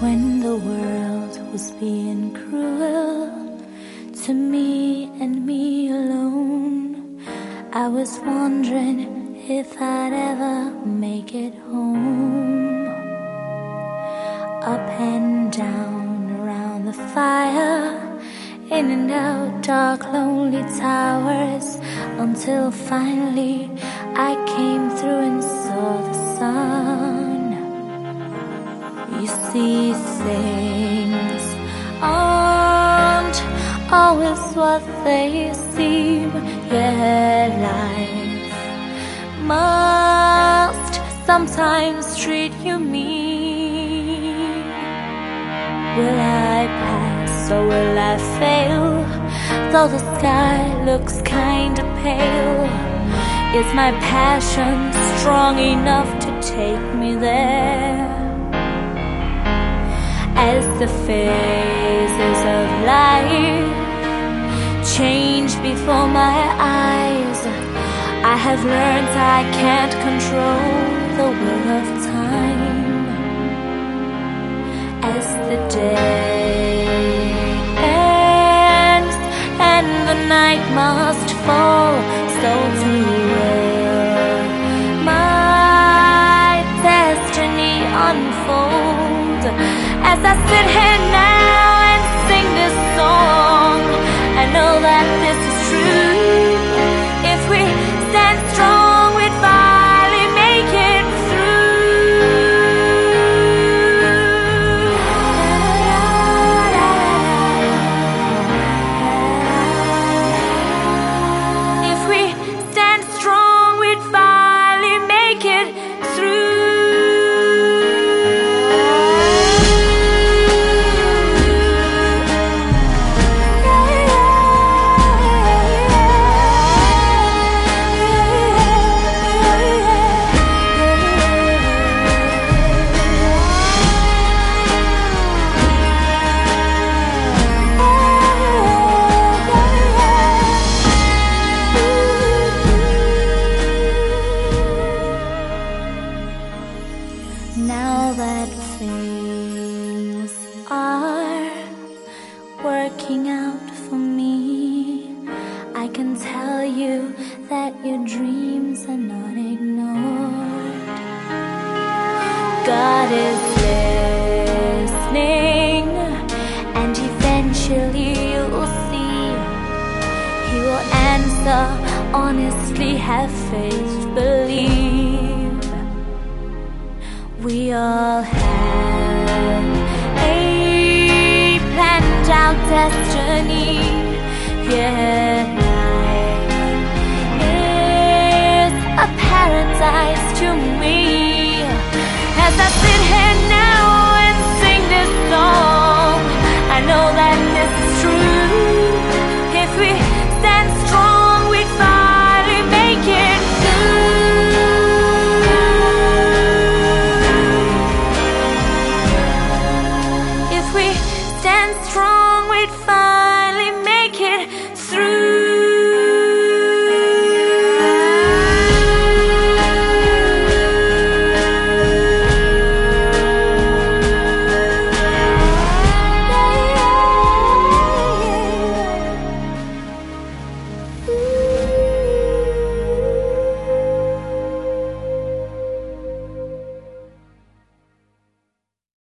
When the world was being cruel to me and me alone, I was wondering if I'd ever make it home. Up and down, around the fire, in and out, dark, lonely towers, until finally I came through and saw the sun. See things aren't always what they seem. Yeah, life must sometimes treat you mean. Will I pass or will I fail? Though the sky looks kinda pale, is my passion strong enough to take me the phases of life change before my eyes. I have learned I can't control the will of time as the day ends and the night must fall. So too as I sit here now and sing this song. That things are working out for me, I can tell you that your dreams are not ignored. God is listening, and eventually you'll see He will answer honestly, have faith, planned out destiny. Yeah, is a paradise to me as I sit here now. through